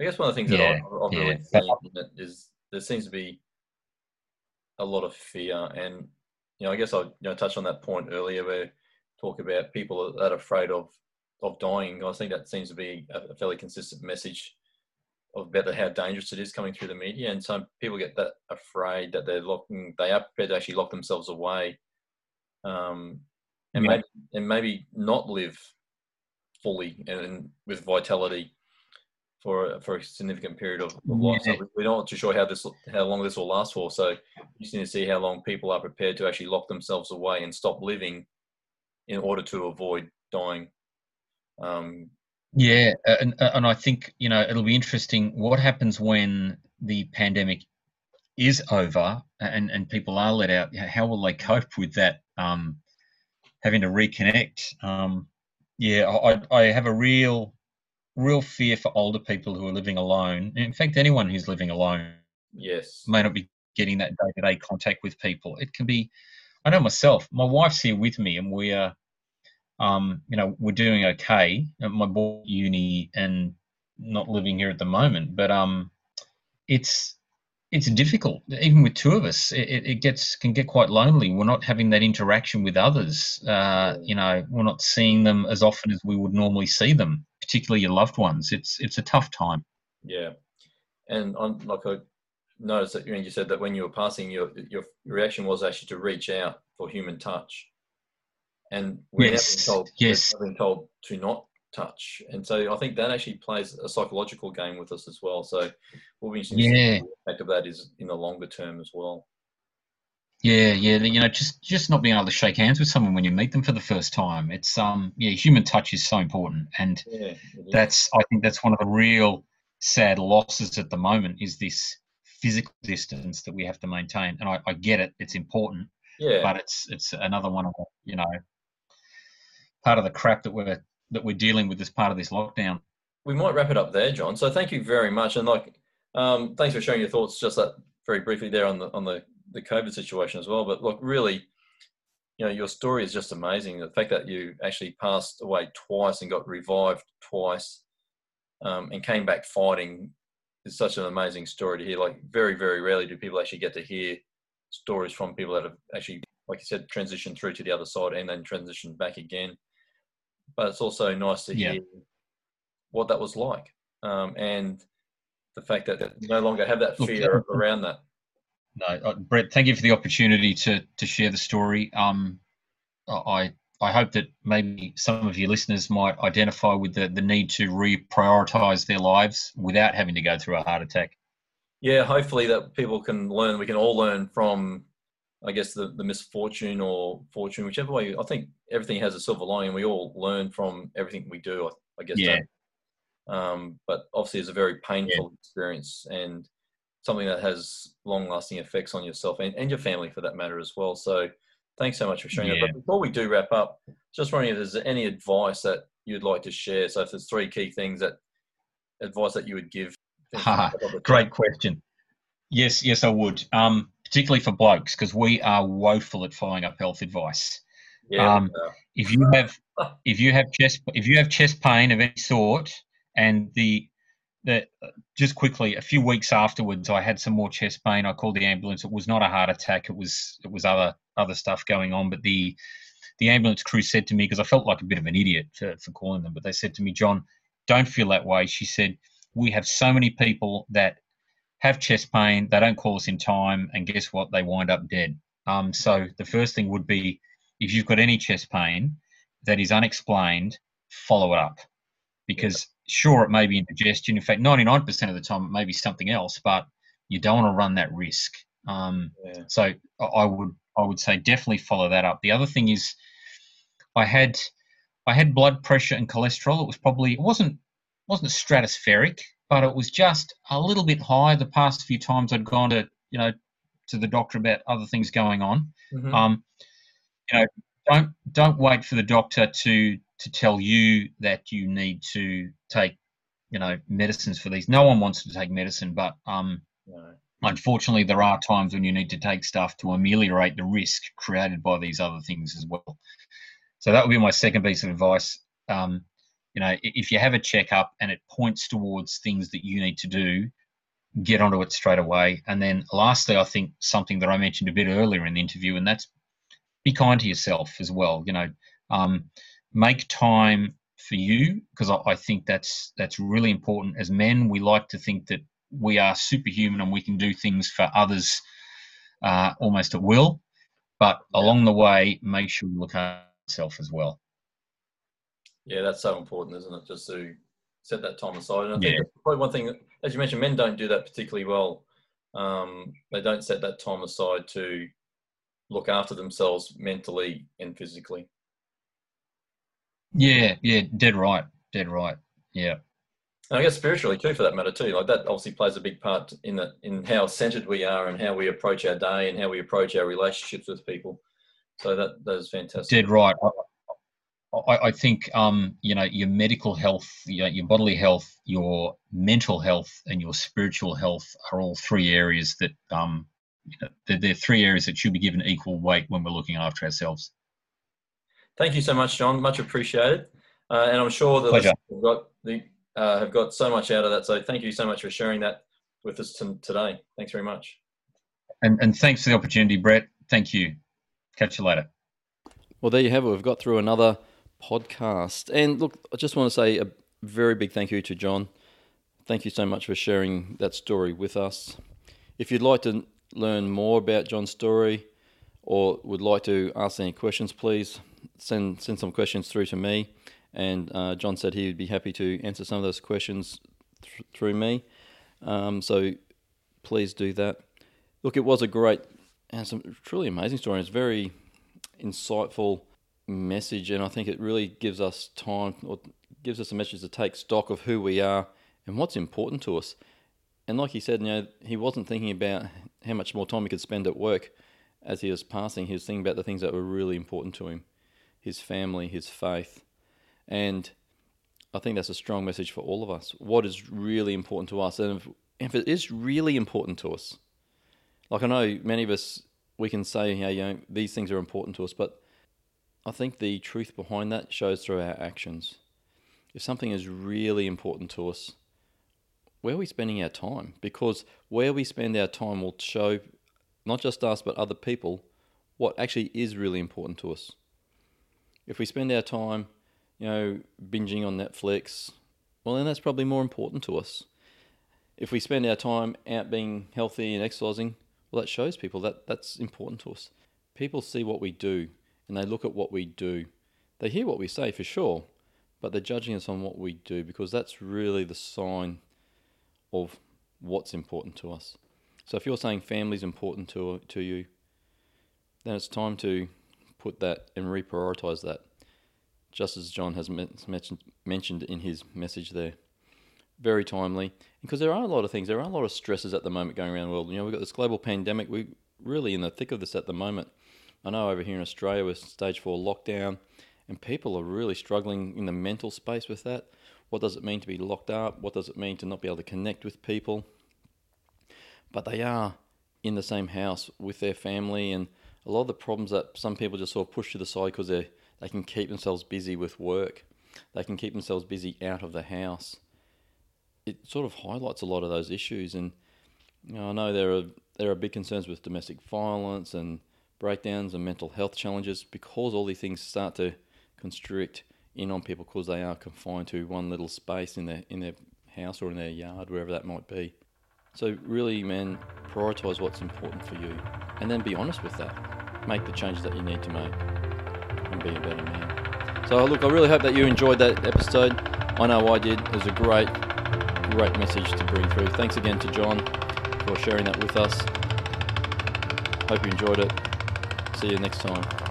I guess one of the things yeah, that I've, I've yeah. really seen is there seems to be a lot of fear, and you know, I guess I you know touched on that point earlier where talk about people that are afraid of of dying. I think that seems to be a fairly consistent message of about how dangerous it is coming through the media, and some people get that afraid that they're locking, they are prepared to actually lock themselves away, um, and yeah. maybe and maybe not live fully and, and with vitality for for a significant period of, of life. So we're not too sure how this how long this will last for. So you just need to see how long people are prepared to actually lock themselves away and stop living in order to avoid dying. Um,
yeah, and and I think you know it'll be interesting what happens when the pandemic is over and and people are let out. How will they cope with that? Um, having to reconnect. Um, yeah, I I have a real real fear for older people who are living alone. In fact, anyone who's living alone,
yes,
may not be getting that day to day contact with people. It can be. I know myself. My wife's here with me, and we are um, you know, we're doing okay my boy uni and not living here at the moment, but um, it's it's difficult. Even with two of us, it, it gets can get quite lonely. We're not having that interaction with others. Uh, you know, we're not seeing them as often as we would normally see them, particularly your loved ones. It's it's a tough time.
Yeah, and on like I noticed that you said that when you were passing, your your reaction was actually to reach out for human touch and we're yes. told, yes. we're being told to not touch. And so I think that actually plays a psychological game with us as well. So we'll be interesting yeah. the effect of that is in the longer term as well.
Yeah, yeah, you know, just just not being able to shake hands with someone when you meet them for the first time. It's um, yeah, human touch is so important, and yeah, that's I think that's one of the real sad losses at the moment is this physical distance that we have to maintain. And I, I get it; it's important. Yeah. But it's it's another one of the, you know part of the crap that we're that we're dealing with as part of this lockdown.
We might wrap it up there, John. So thank you very much, and like, um, thanks for sharing your thoughts. Just that very briefly there on the on the the COVID situation as well. But look, really, you know, your story is just amazing. The fact that you actually passed away twice and got revived twice, um, and came back fighting is such an amazing story to hear. Like, very very rarely do people actually get to hear stories from people that have actually, like you said, transitioned through to the other side and then transitioned back again but it's also nice to hear yeah. what that was like um, and the fact that, you no longer have that fear around that.
No, uh, Brett, thank you for the opportunity to to share the story. Um, I I hope that maybe some of your listeners might identify with the, the need to reprioritize their lives without having to go through a heart attack.
Yeah, hopefully that people can learn. We can all learn from I guess the, the misfortune or fortune, whichever way. I think everything has a silver lining. We all learn from everything we do. I, I guess.
Yeah.
Um, but obviously, it's a very painful yeah. experience and something that has long-lasting effects on yourself and, and your family, for that matter, as well. So, thanks so much for sharing yeah. that. But before we do wrap up, just wondering if there's any advice that you'd like to share. So, if there's three key things that advice that you would give.
Great question. Yes, yes, I would. Um, particularly for blokes, because we are woeful at following up health advice. Yeah, um, if you have if you have chest if you have chest pain of any sort, and the the just quickly a few weeks afterwards, I had some more chest pain. I called the ambulance. It was not a heart attack. It was it was other other stuff going on. But the the ambulance crew said to me because I felt like a bit of an idiot for, for calling them, but they said to me, John, don't feel that way. She said we have so many people that have chest pain, they don't call us in time, and guess what? They wind up dead. Um, so the first thing would be if you've got any chest pain that is unexplained, follow it up. Because sure, it may be indigestion. In fact, 99% of the time, it may be something else, but you don't want to run that risk. Um, yeah. So I would I would say definitely follow that up. The other thing is, I had I had blood pressure and cholesterol. It was probably it wasn't wasn't stratospheric, but it was just a little bit high the past few times I'd gone to, you know, to the doctor about other things going on. Mm-hmm. Um, you know, don't don't wait for the doctor to to tell you that you need to take, you know, medicines for these. No one wants to take medicine, but um, no. unfortunately, there are times when you need to take stuff to ameliorate the risk created by these other things as well. So that would be my second piece of advice. Um, you know, if you have a checkup and it points towards things that you need to do, get onto it straight away. And then lastly, I think something that I mentioned a bit earlier in the interview, and that's be kind to yourself as well. You know, um, make time for you because I, I think that's that's really important. As men, we like to think that we are superhuman and we can do things for others uh, almost at will. But along the way, make sure you look at yourself as well.
Yeah, that's so important, isn't it? Just to set that time aside. And I think yeah. probably one thing, as you mentioned, men don't do that particularly well. Um, they don't set that time aside to look after themselves mentally and physically.
Yeah, yeah, dead right, dead right. Yeah.
And I guess spiritually too, for that matter too. Like that obviously plays a big part in that, in how centered we are and how we approach our day and how we approach our relationships with people. So that that is fantastic.
Dead right. I, I think um, you know your medical health, your, your bodily health, your mental health, and your spiritual health are all three areas that um, you know, they're, they're three areas that should be given equal weight when we're looking after ourselves.
Thank you so much, John. Much appreciated. Uh, and I'm sure that have got the uh, have got so much out of that. So thank you so much for sharing that with us t- today. Thanks very much.
And, and thanks for the opportunity, Brett. Thank you. Catch you later.
Well, there you have it. We've got through another podcast. And look, I just want to say a very big thank you to John. Thank you so much for sharing that story with us. If you'd like to learn more about John's story or would like to ask any questions, please send send some questions through to me. And uh, John said he would be happy to answer some of those questions th- through me. Um, so please do that. Look, it was a great and some truly amazing story. It's very insightful message, and I think it really gives us time or gives us a message to take stock of who we are and what's important to us. And like he said, you know, he wasn't thinking about how much more time he could spend at work as he was passing. He was thinking about the things that were really important to him his family, his faith. And I think that's a strong message for all of us. What is really important to us? And if, if it is really important to us, like I know many of us, we can say, hey, you know, these things are important to us, but I think the truth behind that shows through our actions. If something is really important to us, where are we spending our time? Because where we spend our time will show not just us, but other people what actually is really important to us. If we spend our time, you know, binging on Netflix, well, then that's probably more important to us. If we spend our time out being healthy and exercising, well, that shows people that that's important to us. People see what we do and they look at what we do. They hear what we say for sure, but they're judging us on what we do because that's really the sign of what's important to us. So if you're saying family is important to to you, then it's time to put that and reprioritize that, just as John has mentioned mentioned in his message there. Very timely, because there are a lot of things. There are a lot of stresses at the moment going around the world. You know, we've got this global pandemic. We're really in the thick of this at the moment. I know over here in Australia we're stage four lockdown, and people are really struggling in the mental space with that. What does it mean to be locked up? What does it mean to not be able to connect with people? But they are in the same house with their family, and a lot of the problems that some people just sort of push to the side because they they can keep themselves busy with work, they can keep themselves busy out of the house. It sort of highlights a lot of those issues, and you know, I know there are there are big concerns with domestic violence and breakdowns and mental health challenges because all these things start to constrict in on people because they are confined to one little space in their in their house or in their yard, wherever that might be. So really, man, prioritize what's important for you, and then be honest with that. Make the changes that you need to make, and be a better man. So look, I really hope that you enjoyed that episode. I know I did. It was a great, great message to bring through. Thanks again to John for sharing that with us. Hope you enjoyed it. See you next time.